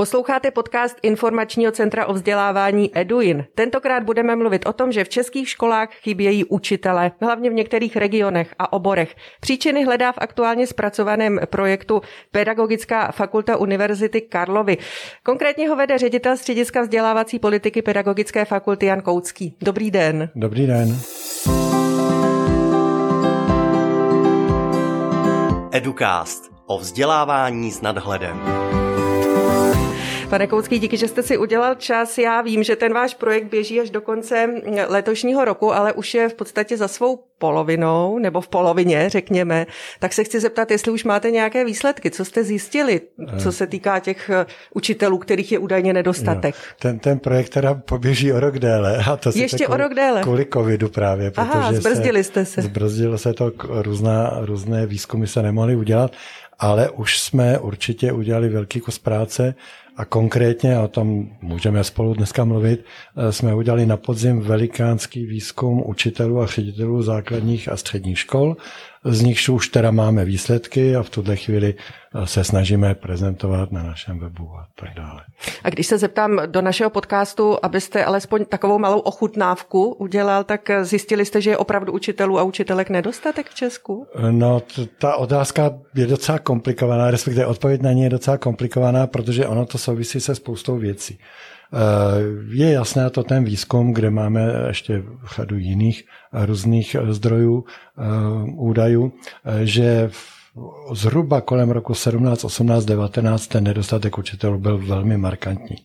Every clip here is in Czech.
Posloucháte podcast Informačního centra o vzdělávání Eduin. Tentokrát budeme mluvit o tom, že v českých školách chybějí učitele, hlavně v některých regionech a oborech. Příčiny hledá v aktuálně zpracovaném projektu Pedagogická fakulta Univerzity Karlovy. Konkrétně ho vede ředitel střediska vzdělávací politiky Pedagogické fakulty Jan Koucký. Dobrý den. Dobrý den. Educast o vzdělávání s nadhledem. Pane Koucký, díky, že jste si udělal čas. Já vím, že ten váš projekt běží až do konce letošního roku, ale už je v podstatě za svou polovinou, nebo v polovině, řekněme. Tak se chci zeptat, jestli už máte nějaké výsledky, co jste zjistili, co se týká těch eh, učitelů, kterých je údajně nedostatek. Jo. Ten, ten projekt teda poběží o rok déle. A to Ještě o rok déle? Kvůli covidu právě. Aha, zbrzdili jste se. Zbrzdilo se to, různá, různé výzkumy se nemohly udělat, ale už jsme určitě udělali velký kus práce a konkrétně, a o tom můžeme spolu dneska mluvit, eh, jsme udělali na podzim velikánský výzkum učitelů a ředitelů základních a středních škol z nichž už teda máme výsledky a v tuhle chvíli eh, se snažíme prezentovat na našem webu a tak dále. A když se zeptám do našeho podcastu, abyste alespoň takovou malou ochutnávku udělal, tak zjistili jste, že je opravdu učitelů a učitelek nedostatek v Česku? No, ta otázka je docela komplikovaná, respektive odpověď na ní je docela komplikovaná, protože ono to souvisí se spoustou věcí. Eh, je jasné to ten výzkum, kde máme ještě řadu jiných různých zdrojů eh, údajů, eh, že zhruba kolem roku 17, 18, 19 ten nedostatek učitelů byl velmi markantní.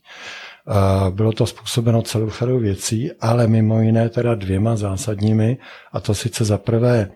Bylo to způsobeno celou řadou věcí, ale mimo jiné teda dvěma zásadními, a to sice za prvé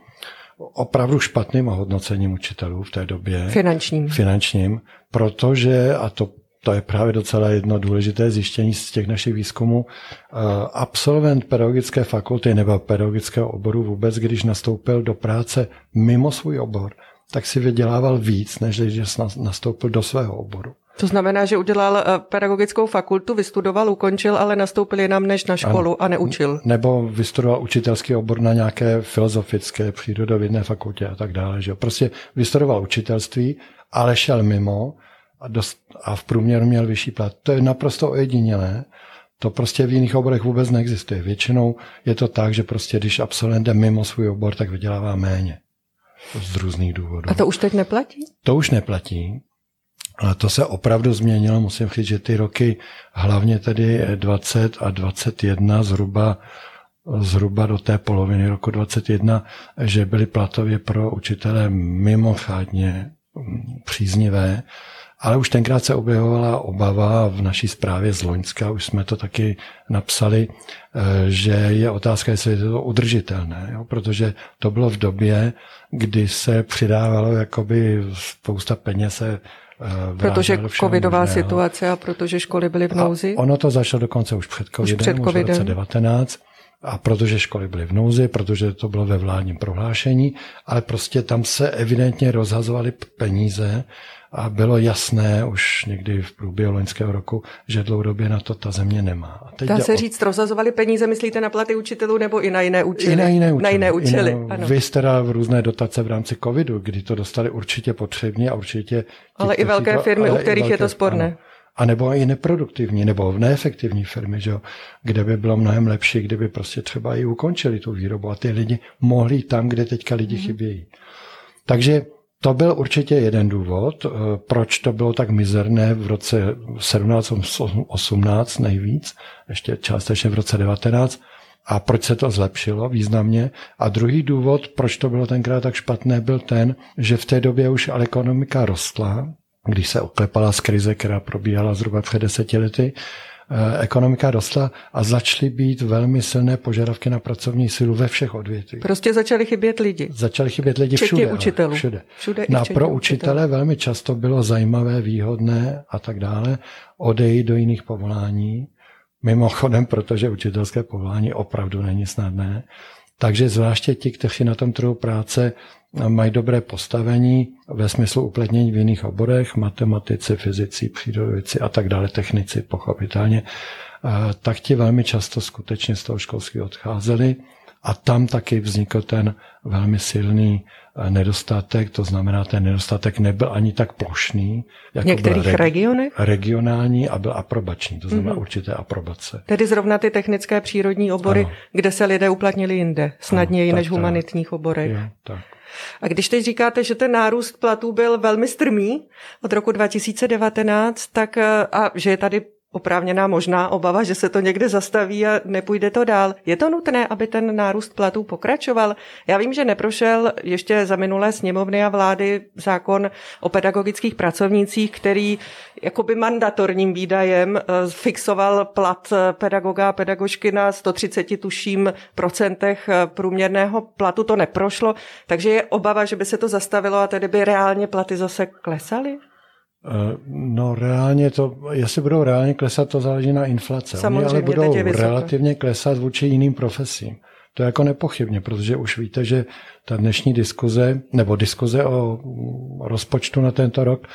opravdu špatným hodnocením učitelů v té době. Finančním. Finančním, protože, a to to je právě docela jedno důležité zjištění z těch našich výzkumů. Eh, absolvent pedagogické fakulty nebo pedagogického oboru vůbec, když nastoupil do práce mimo svůj obor, tak si vydělával víc, než když nastoupil do svého oboru. To znamená, že udělal eh, pedagogickou fakultu, vystudoval, ukončil, ale nastoupil jinam než na školu ano. a neučil. Nebo vystudoval učitelský obor na nějaké filozofické, přírodovědné fakultě a tak dále. Že? Prostě vystudoval učitelství, ale šel mimo a, dost, a v průměru měl vyšší plat. To je naprosto ojedinělé. To prostě v jiných oborech vůbec neexistuje. Většinou je to tak, že prostě když absolvent jde mimo svůj obor, tak vydělává méně. Z různých důvodů. A to už teď neplatí? To už neplatí. Ale to se opravdu změnilo. Musím říct, že ty roky, hlavně tedy 20 a 21 zhruba, zhruba do té poloviny roku 21, že byly platově pro učitele mimořádně příznivé. Ale už tenkrát se objevovala obava v naší zprávě z Loňska, už jsme to taky napsali, eh, že je otázka, jestli je to udržitelné, jo? protože to bylo v době, kdy se přidávalo jakoby spousta peněz se eh, Protože covidová možného. situace a protože školy byly v nouzi? A ono to začalo dokonce už před covidem, už, před covidem. už v roce 19. A protože školy byly v nouzi, protože to bylo ve vládním prohlášení, ale prostě tam se evidentně rozhazovaly peníze a bylo jasné už někdy v průběhu loňského roku, že dlouhodobě na to ta země nemá. A teď Dá se o... říct, rozhazovali peníze, myslíte na platy učitelů nebo i na jiné účely? I na jiné účely. Na jiné účely jiné, ano. Vy jste dal různé dotace v rámci covidu, kdy to dostali určitě potřebně a určitě... Ti, ale i velké to, firmy, u kterých velké, je to sporné. Ano. A nebo i neproduktivní, nebo neefektivní firmy, že jo, kde by bylo mnohem lepší, kdyby prostě třeba i ukončili tu výrobu a ty lidi mohli tam, kde teďka lidi mm. chybějí. Takže to byl určitě jeden důvod, eh, proč to bylo tak mizerné v roce 17-18 nejvíc, ještě částečně v roce 19, a proč se to zlepšilo významně. A druhý důvod, proč to bylo tenkrát tak špatné, byl ten, že v té době už ale ekonomika rostla, když se oklepala z krize, která probíhala zhruba před deseti lety, ekonomika rostla a začaly být velmi silné požadavky na pracovní sílu ve všech odvětvích. Prostě začaly chybět lidi. Začaly chybět lidi všude. učitelů. Všude. všude no pro učitele velmi často bylo zajímavé, výhodné a tak dále odejít do jiných povolání. Mimochodem, protože učitelské povolání opravdu není snadné. Takže zvláště ti, kteří na tom trhu práce mají dobré postavení ve smyslu uplatnění v jiných oborech, matematici, fyzici, přírodovědci a tak dále, technici pochopitelně, tak ti velmi často skutečně z toho školství odcházeli A tam taky vznikl ten velmi silný eh, nedostatek, to znamená, ten nedostatek nebyl ani tak plošný. Jako v některých regi- regionech? Regionální a byl aprobační, to znamená mm-hmm. určité aprobace. Tedy zrovna ty technické přírodní obory, ano. kde se lidé uplatnili jinde, snadněji ano, než v humanitních oborech. Jo, tak. A když teď říkáte, že ten nárůst platů byl velmi strmý od roku 2019, tak eh, a že je tady oprávněná možná obava, že se to někde zastaví a nepůjde to dál. Je to nutné, aby ten nárůst platů pokračoval? Já vím, že neprošel ještě za minulé sněmovny a vlády zákon o pedagogických pracovnících, který jakoby mandatorním výdajem eh, fixoval plat pedagoga a pedagožky na 130 tuším procentech eh, průměrného platu. To neprošlo, takže je obava, že by se to zastavilo a tedy by reálně platy zase klesaly? Eh, no reálně to, jestli budou reálně klesat, to záleží na inflace. Samozřejmě, Oni ale budou relativně klesat vůči jiným profesím. To je jako nepochybně, protože už víte, že ta dnešní diskuze, nebo diskuze o rozpočtu na tento rok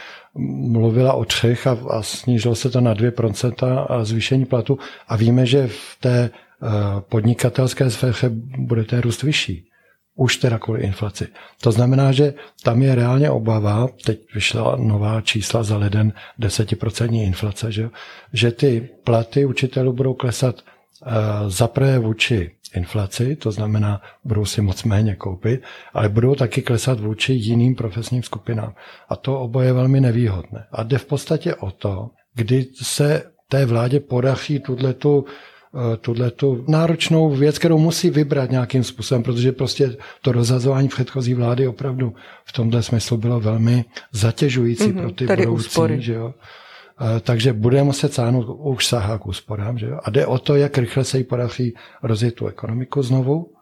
mluvila o třech a, a snížilo se to na 2% a zvýšení platu a víme, že v té eh, podnikatelské sféře bude ten růst vyšší už teda kvůli inflaci. To znamená, že tam je reálně obava, teď vyšla nová čísla za leden 10% inflace, že, že ty platy učitelů budou klesat uh, zaprvé vůči inflaci, to znamená, budou si moc méně koupit, ale budou taky klesat vůči jiným profesním skupinám. A to oboje je velmi nevýhodné. A jde v podstatě o to, kdy se té vládě podaří tuto tu Eh, tuhle tu náročnou věc, kterou musí vybrat nějakým způsobem, protože prostě to rozhazování předchozí vlády opravdu v tomhle smyslu bylo velmi zatěžující mm-hmm, pro ty budoucí. Úspory. Že jo? Eh, takže bude muset sáhnout, už sahá k úsporám. Že jo? A jde o to, jak rychle se jí podaří rozjet tu ekonomiku znovu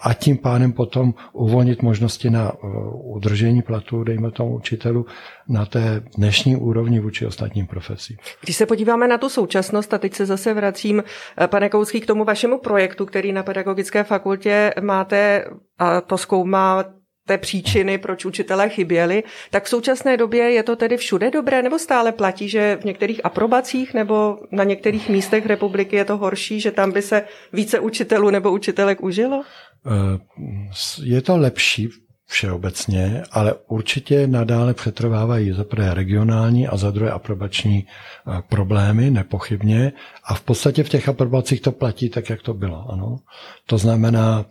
a tím pádem potom uvolnit možnosti na uh, udržení platu, dejme tomu učitelů, na té dnešní úrovni vůči ostatním profesím. Když se podíváme na tu současnost, a teď se zase vracím, eh, pane Kouský, k tomu vašemu projektu, který na Pedagogické fakultě máte, a to zkoumá té příčiny, proč učitelé chyběli, tak v současné době je to tedy všude dobré, nebo stále platí, že v některých aprobacích nebo na některých místech republiky je to horší, že tam by se více učitelů nebo učitelek užilo? Eh, je to lepší všeobecně, ale určitě nadále přetrvávají za prvé regionální a za druhé aprobační eh, problémy, nepochybně. A v podstatě v těch aprobacích to platí tak, jak to bylo. Ano. To znamená,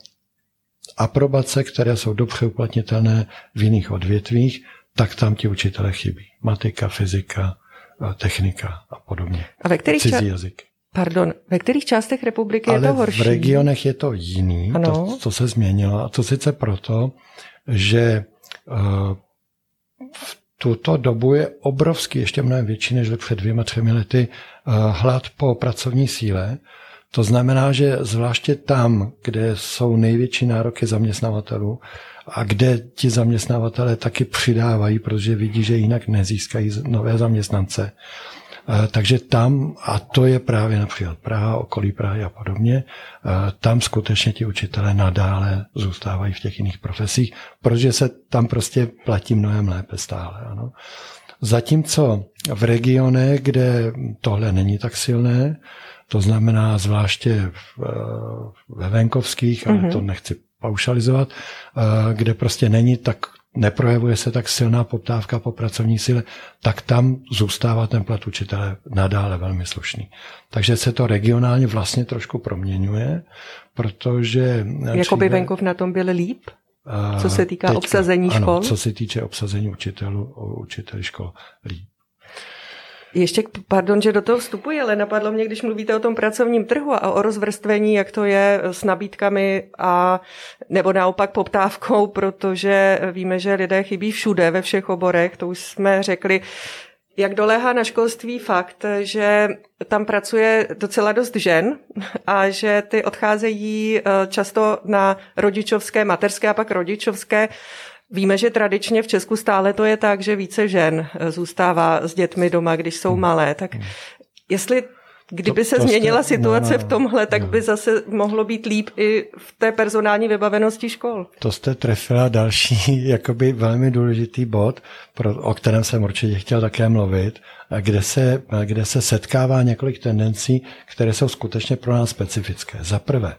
aprobace, které jsou dobře uplatnitelné v jiných odvětvích, tak tam ti učitele chybí. Matika, fyzika, technika a podobně. A ve kterých Cizí ča- jazyk. Pardon, ve kterých částech republiky Ale je to horší? v regionech je to jiný, ano. to, to se změnilo. A to sice proto, že uh, v tuto dobu je obrovský, ještě mnohem větší než před dvěma, třemi lety, uh, hlad po pracovní síle to znamená, že zvláště tam, kde jsou největší nároky zaměstnavatelů a kde ti zaměstnavatele taky přidávají, protože vidí, že jinak nezískají nové zaměstnance, eh, takže tam, a to je právě například Praha, okolí Prahy a podobně, eh, tam skutečně ti učitelé nadále zůstávají v těch jiných profesích, protože se tam prostě platí mnohem lépe stále. Ano. Zatímco v regionech, kde tohle není tak silné, to znamená zvláště ve venkovských, ale mm-hmm. to nechci paušalizovat, eh, kde prostě není tak neprojevuje se tak silná poptávka po pracovní síle, tak tam zůstává ten plat učitele nadále velmi slušný. Takže se to regionálně vlastně trošku proměňuje, protože... Jakoby venkov na tom byl líp? Co se týká teďka, obsazení škol? Ano, co se týče obsazení učitelů, učitelů škol. Ještě, pardon, že do toho vstupuji, ale napadlo mě, když mluvíte o tom pracovním trhu a o rozvrstvení, jak to je s nabídkami a nebo naopak poptávkou, protože víme, že lidé chybí všude, ve všech oborech, to už jsme řekli. Jak doléhá na školství fakt, že tam pracuje docela dost žen a že ty odcházejí eh, často na rodičovské, materské a pak rodičovské Víme, že tradičně v Česku stále to je tak, že více žen eh, zůstává s dětmi doma, když jsou malé. Tak hmm. jestli Kdyby to, se to změnila jste, situace no, no, v tomhle, tak no. by zase mohlo být líp i v té personální vybavenosti škol. To jste trefila další jakoby velmi důležitý bod, pro, o kterém jsem určitě chtěl také mluvit, kde se, kde se setkává několik tendencí, které jsou skutečně pro nás specifické. Za prvé,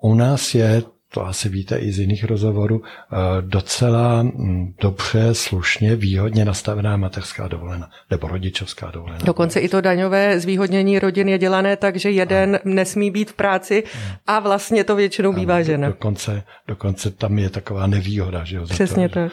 U nás je to asi víte i z jiných rozhovorů, eh, docela hm, dobře, slušně, výhodně nastavená mateřská dovolená nebo rodičovská dovolená. Dokonce i to daňové zvýhodnění rodin je dělané tak, že jeden a. nesmí být v práci a vlastně to většinou bývá žena. Dokonce, dokonce tam je taková nevýhoda. Že jo, Přesně to, tak.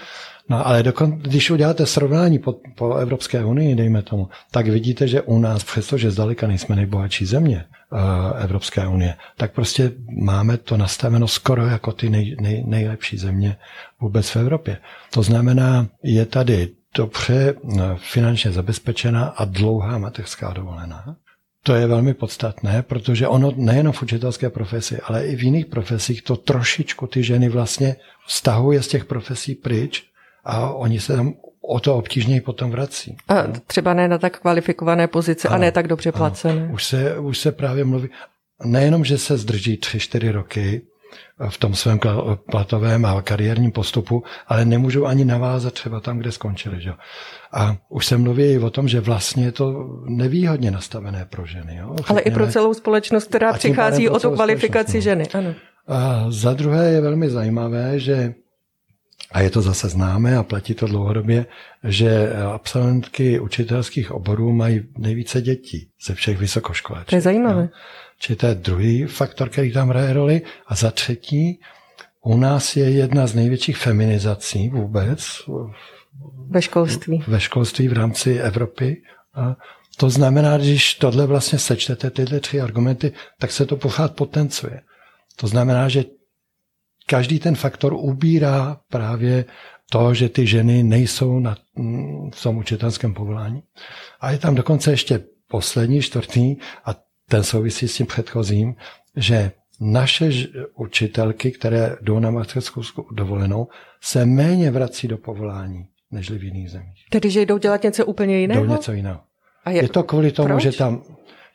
No ale dokon, když uděláte srovnání po, po Evropské unii, dejme tomu, tak vidíte, že u nás, přestože zdaleka nejsme nejbohatší země uh, Evropské unie, tak prostě máme to nastaveno skoro jako ty nej, nej, nejlepší země vůbec v Evropě. To znamená, je tady dobře uh, finančně zabezpečená a dlouhá mateřská dovolená. To je velmi podstatné, protože ono nejen v učitelské profesi, ale i v jiných profesích to trošičku ty ženy vlastně stahuje z těch profesí pryč a oni se tam o to obtížněji potom vrací. A třeba ne na tak kvalifikované pozice ano, a ne tak dobře placené. Už se, už se právě mluví, nejenom, že se zdrží tři, čtyři roky v tom svém platovém a kariérním postupu, ale nemůžou ani navázat třeba tam, kde skončili. Že? A už se mluví i o tom, že vlastně je to nevýhodně nastavené pro ženy. Jo? Ale i pro celou společnost, která přichází o tu kvalifikaci no. ženy. Ano. A za druhé je velmi zajímavé, že a je to zase známé a platí to dlouhodobě, že absolventky učitelských oborů mají nejvíce dětí ze všech vysokoškolaček. To je zajímavé. Jo? Čili to je druhý faktor, který tam hraje roli. A za třetí, u nás je jedna z největších feminizací vůbec. Ve školství. Ve školství v rámci Evropy. A to znamená, když tohle vlastně sečtete, tyhle tři argumenty, tak se to pořád potencuje. To znamená, že každý ten faktor ubírá právě to, že ty ženy nejsou na, mm, v tom učitelském povolání. A je tam dokonce ještě poslední, čtvrtý, a ten souvisí s tím předchozím, že naše učitelky, které jdou na mateřskou dovolenou, se méně vrací do povolání, než v jiných zemích. Tedy, že jdou dělat něco úplně jiného? Jdou něco jiného. A je, je to kvůli tomu, proč? že tam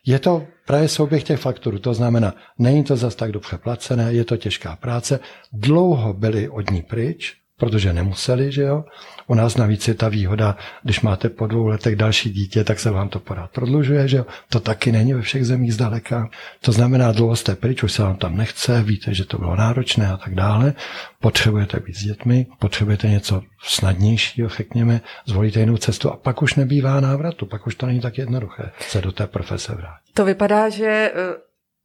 je to právě souběh těch faktorů. To znamená, není to zas tak dobře placené, je to těžká práce. Dlouho byli od ní pryč, protože nemuseli, že jo. U nás navíc je ta výhoda, když máte po dvou letech další dítě, tak se vám to pořád prodlužuje, že jo. To taky není ve všech zemích zdaleka. To znamená, dlouho jste pryč, už se vám tam nechce, víte, že to bylo náročné a tak dále. Potřebujete být s dětmi, potřebujete něco snadnějšího, řekněme, zvolíte jinou cestu a pak už nebývá návratu, pak už to není tak jednoduché se do té profese vrátit. To vypadá, že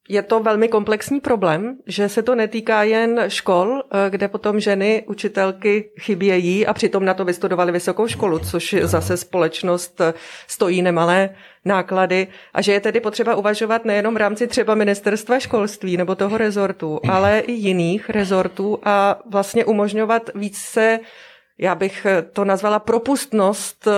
je to velmi komplexní problém, že se to netýká jen škol, eh, kde potom ženy, učitelky chybějí a přitom na to vystudovali vysokou školu, což zase společnost eh, stojí nemalé náklady. A že je tedy potřeba uvažovat nejenom v rámci třeba ministerstva školství nebo toho rezortu, ale i jiných rezortů a vlastně umožňovat více, já bych to nazvala propustnost eh,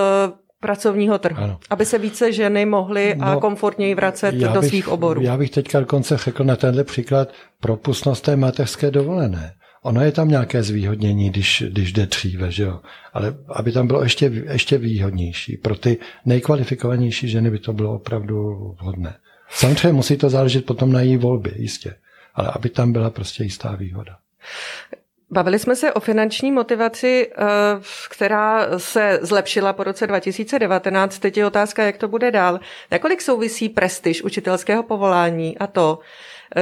pracovního trhu, ano. aby se více ženy mohly no, a komfortněji vracet do bych, svých oborů. Já bych teďka dokonce řekl na tenhle příklad propustnost té mateřské dovolené. Ono je tam nějaké zvýhodnění, když, když jde dříve, že jo? ale aby tam bylo ještě, ještě výhodnější. Pro ty nejkvalifikovanější ženy by to bylo opravdu vhodné. Samozřejmě musí to záležet potom na její volbě, jistě, ale aby tam byla prostě jistá výhoda. Bavili jsme se o finanční motivaci, eh, která se zlepšila po roce 2019. Teď je otázka, jak to bude dál. Nakolik souvisí prestiž učitelského povolání a to,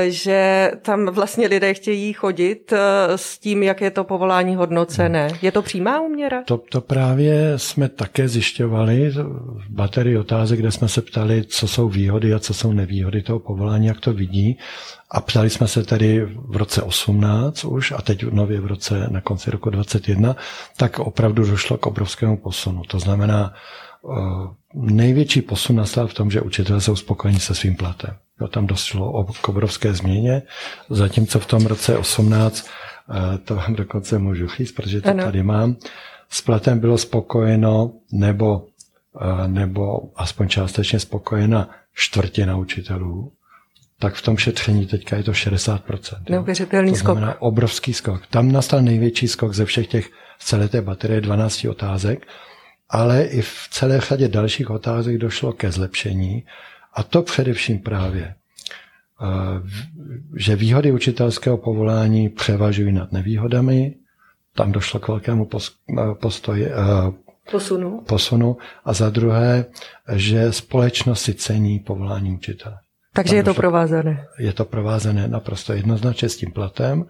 že tam vlastně lidé chtějí chodit eh, s tím, jak je to povolání hodnocené. Je to přímá úměra? To, to právě jsme také zjišťovali v baterii otázek, kde jsme se ptali, co jsou výhody a co jsou nevýhody toho povolání, jak to vidí. A ptali jsme se tedy v roce 18 už a teď nově v roce na konci roku 21, tak opravdu došlo k obrovskému posunu. To znamená, eh, největší posun nastal v tom, že učitelé jsou spokojení se svým platem. Jo, tam došlo k obrovské změně, zatímco v tom roce 18, eh, to vám dokonce můžu chýst, protože to ano. tady mám, s platem bylo spokojeno nebo, eh, nebo aspoň částečně spokojena čtvrtina učitelů, tak v tom šetření teďka je to 60%. Neuvěřitelný to skok. znamená obrovský skok. Tam nastal největší skok ze všech těch z celé té baterie 12 otázek, ale i v celé řadě dalších otázek došlo ke zlepšení a to především právě, eh, že výhody učitelského povolání převažují nad nevýhodami, tam došlo k velkému eh, postoji, eh, posunu. posunu. A za druhé, že společnost si cení povolání učitele. Takže je to provázané. Je to provázané naprosto jednoznačně s tím platem.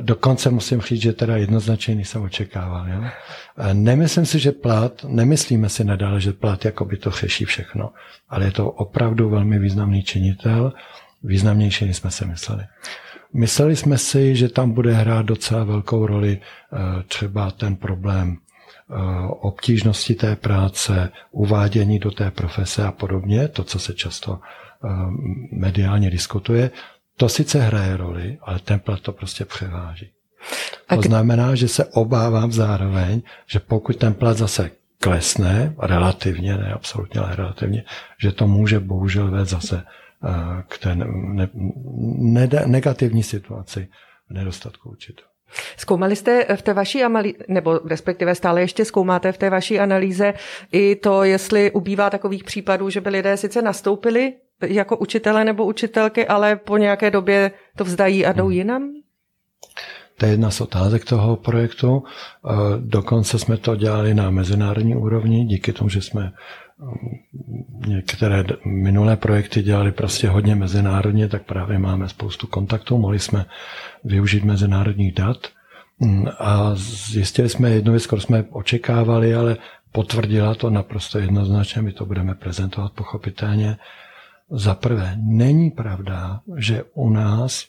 Dokonce musím říct, že teda jednoznačně jsem očekával. Jo? Nemyslím si, že plat, nemyslíme si nadále, že plat jako by to řeší všechno, ale je to opravdu velmi významný činitel, významnější, než jsme si mysleli. Mysleli jsme si, že tam bude hrát docela velkou roli eh, třeba ten problém eh, obtížnosti té práce, uvádění do té profese a podobně, to, co se často eh, mediálně diskutuje. To sice hraje roli, ale ten plat to prostě převáží. To znamená, že se obávám zároveň, že pokud ten plat zase klesne, relativně, ne absolutně, ale relativně, že to může bohužel vést zase k té ne, ne, negativní situaci v nedostatku učitelů. Zkoumali jste v té vaší analýze, nebo respektive stále ještě zkoumáte v té vaší analýze i to, jestli ubývá takových případů, že by lidé sice nastoupili jako učitele nebo učitelky, ale po nějaké době to vzdají a jdou hmm. jinam? To je jedna z otázek toho projektu. Dokonce jsme to dělali na mezinárodní úrovni, díky tomu, že jsme některé minulé projekty dělali prostě hodně mezinárodně, tak právě máme spoustu kontaktů, mohli jsme využít mezinárodních dat a zjistili jsme jednu věc, kterou jsme očekávali, ale potvrdila to naprosto jednoznačně, my to budeme prezentovat pochopitelně. Za prvé, není pravda, že u nás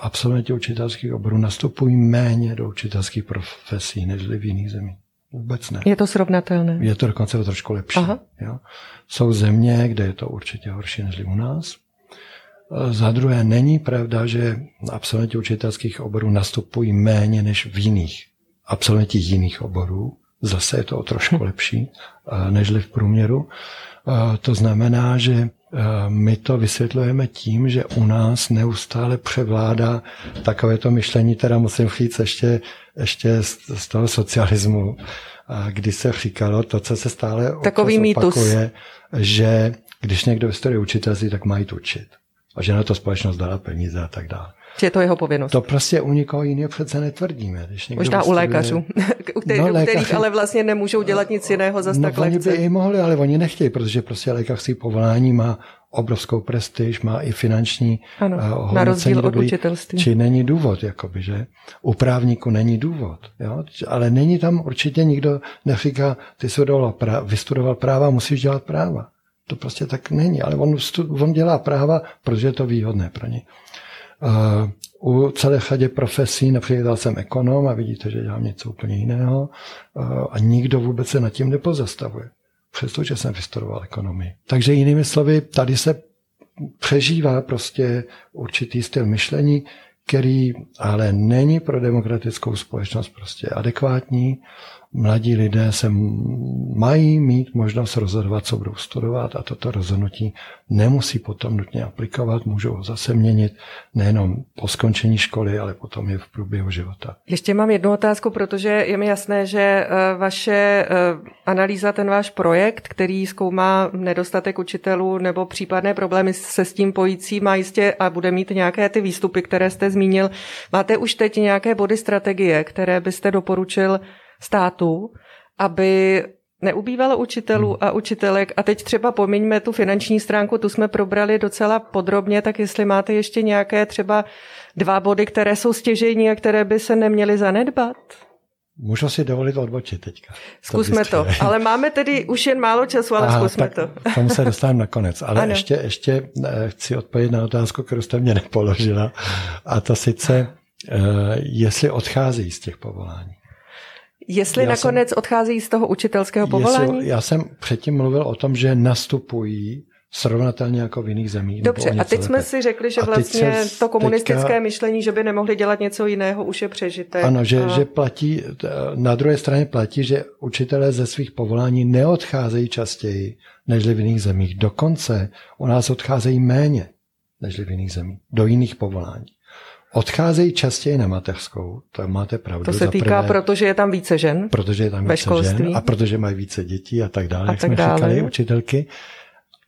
absolventi učitelských oborů nastupují méně do učitelských profesí než v jiných zemích. Vůbec ne. Je to srovnatelné? Je to dokonce trošku lepší. Aha. Jo. Jsou země, kde je to určitě horší než u nás. Za druhé, není pravda, že absolventi učitelských oborů nastupují méně než v jiných. Absolventi jiných oborů. Zase je to o trošku lepší, e, než v průměru. E, to znamená, že my to vysvětlujeme tím, že u nás neustále převládá takovéto myšlení, teda musím říct ještě, ještě z toho socialismu, kdy se říkalo to, co se stále Takový mýtus. opakuje, že když někdo vystuduje učitelství, tak mají učit. A že na to společnost dala peníze a tak dále. Že je to jeho povinnost. To prostě u nikoho jiného přece netvrdíme. Když Možná u lékařů, u, který, no, u kterých lékaři... ale vlastně nemůžou dělat nic jiného za no, oni by i mohli, ale oni nechtějí, protože prostě lékařský povolání má obrovskou prestiž, má i finanční ano, uh, na rozdíl od učitelství. Či není důvod, jakoby, že? U právníku není důvod, jo? ale není tam určitě nikdo neříká, ty jsi vystudoval práva, musíš dělat práva. To prostě tak není, ale on, on dělá práva, protože je to výhodné pro ně. U celé řadě profesí, například jsem ekonom a vidíte, že dělám něco úplně jiného a nikdo vůbec se nad tím nepozastavuje, přestože jsem vystudoval ekonomii. Takže jinými slovy, tady se přežívá prostě určitý styl myšlení, který ale není pro demokratickou společnost prostě adekvátní mladí lidé se mají mít možnost rozhodovat, co budou studovat a toto rozhodnutí nemusí potom nutně aplikovat, můžou ho zase měnit nejenom po skončení školy, ale potom je v průběhu života. Ještě mám jednu otázku, protože je mi jasné, že eh, vaše eh, analýza, ten váš projekt, který zkoumá nedostatek učitelů nebo případné problémy se s tím pojící, má jistě a bude mít nějaké ty výstupy, které jste zmínil. Máte už teď nějaké body strategie, které byste doporučil státu, aby neubývalo učitelů hmm. a učitelek. A teď třeba pomiňme tu finanční stránku, tu jsme probrali docela podrobně, tak jestli máte ještě nějaké třeba dva body, které jsou stěžení a které by se neměly zanedbat? Můžu si dovolit odbočit teďka. Zkusme to, ale máme tedy už jen málo času, ale Aha, zkusme to. K tomu se dostaneme nakonec, ale ano. ještě, ještě eh, chci odpovědět na otázku, kterou jste mě nepoložila, a to sice, eh, jestli odchází z těch povolání. Jestli já nakonec jsem, odchází z toho učitelského povolání? Jestli, já jsem předtím mluvil o tom, že nastupují srovnatelně jako v jiných zemích. Dobře, a teď jsme si řekli, že vlastně to komunistické teďka, myšlení, že by nemohli dělat něco jiného, už je přežité. Ano, že, a... že platí, na druhé straně platí, že učitelé ze svých povolání neodcházejí častěji než v jiných zemích. Dokonce u nás odcházejí méně než v jiných zemích, do jiných povolání. Odcházejí častěji na mateřskou, to máte pravdu. To se týká, prvé, protože je tam více žen Protože je tam více školství. žen a protože mají více dětí a tak dále, a jak tak jsme dále. říkali, učitelky.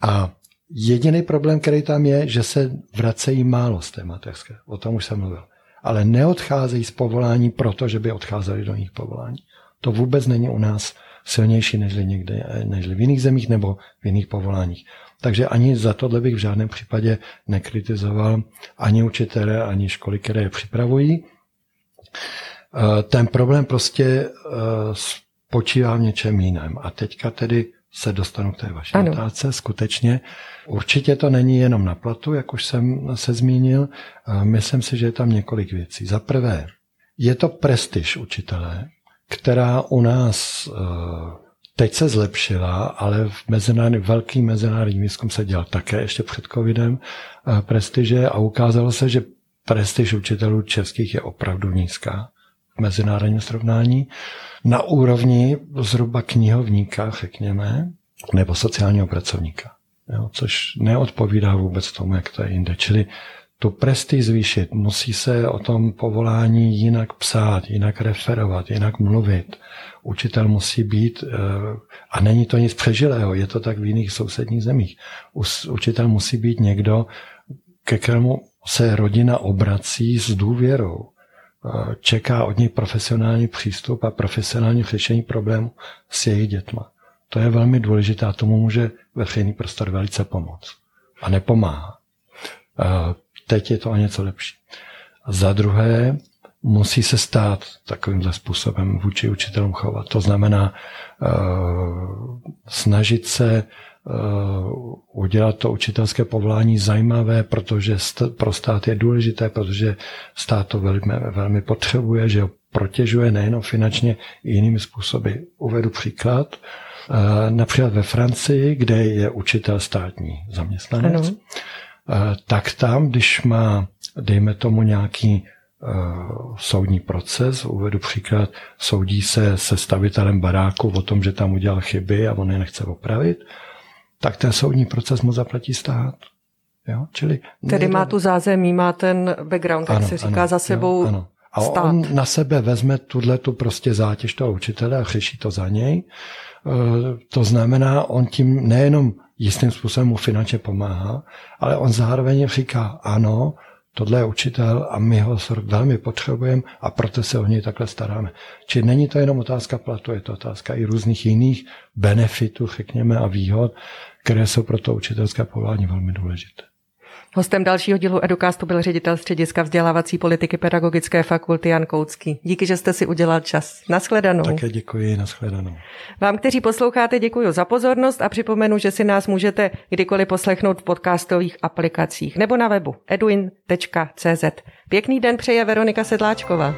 A jediný problém, který tam je, že se vracejí málo z té mateřské. O tom už jsem mluvil. Ale neodcházejí z povolání proto, že by odcházeli do jiných povolání. To vůbec není u nás silnější než, někde, než v jiných zemích nebo v jiných povoláních. Takže ani za tohle bych v žádném případě nekritizoval ani učitele, ani školy, které je připravují. Eh, ten problém prostě eh, spočívá v něčem jiném. A teďka tedy se dostanu k té vaší ano. otázce. Skutečně určitě to není jenom na platu, jak už jsem se zmínil. Myslím si, že je tam několik věcí. Za prvé, je to prestiž učitele, která u nás eh, teď se zlepšila, ale v mezinárodní, velký mezinárodní výzkum se dělal také ještě před covidem prestiže a ukázalo se, že prestiž učitelů českých je opravdu nízká v mezinárodním srovnání na úrovni zhruba knihovníka, řekněme, nebo sociálního pracovníka. Jo, což neodpovídá vůbec tomu, jak to je jinde. Čili tu prestiž zvýšit, musí se o tom povolání jinak psát, jinak referovat, jinak mluvit. Učitel musí být, eh, a není to nic přežilého, je to tak v jiných sousedních zemích. Učitel musí být někdo, ke kterému se rodina obrací s důvěrou čeká od nich profesionální přístup a profesionální řešení problému s jejich dětma. To je velmi důležité a tomu může veřejný prostor velice pomoct. A nepomáhá. Teď je to o něco lepší. A za druhé, musí se stát takovýmhle způsobem vůči učitelům chovat. To znamená uh, snažit se uh, udělat to učitelské povolání zajímavé, protože st- pro stát je důležité, protože stát to velmi, velmi potřebuje, že ho protěžuje nejenom finančně, i jinými způsoby. Uvedu příklad. Uh, například ve Francii, kde je učitel státní zaměstnanec, ano. Tak tam, když má, dejme tomu, nějaký Eh, soudní proces. Uvedu příklad, soudí se se stavitelem baráku o tom, že tam udělal chyby a on je nechce opravit, tak ten soudní proces mu zaplatí stát. Jo? Čili Tedy má tu zázemí, má ten background, jak ano, se říká, ano, za sebou jo, ano. A stát. on na sebe vezme tuhle tu prostě zátěž toho učitele a řeší to za něj. Eh, to znamená, on tím nejenom jistým způsobem mu finančně pomáhá, ale on zároveň říká, ano, tohle je učitel a my ho velmi potřebujeme a proto se o něj takhle staráme. Či není to jenom otázka platu, je to otázka i různých jiných benefitů, řekněme, a výhod, které jsou pro to učitelské povolání velmi důležité. Hostem dalšího dílu Educastu byl ředitel střediska vzdělávací politiky Pedagogické fakulty Jan Koucký. Díky, že jste si udělal čas. Naschledanou. Také děkuji, naschledanou. Vám, kteří posloucháte, děkuji za pozornost a připomenu, že si nás můžete kdykoliv poslechnout v podcastových aplikacích nebo na webu eduin.cz. Pěkný den přeje Veronika Sedláčková.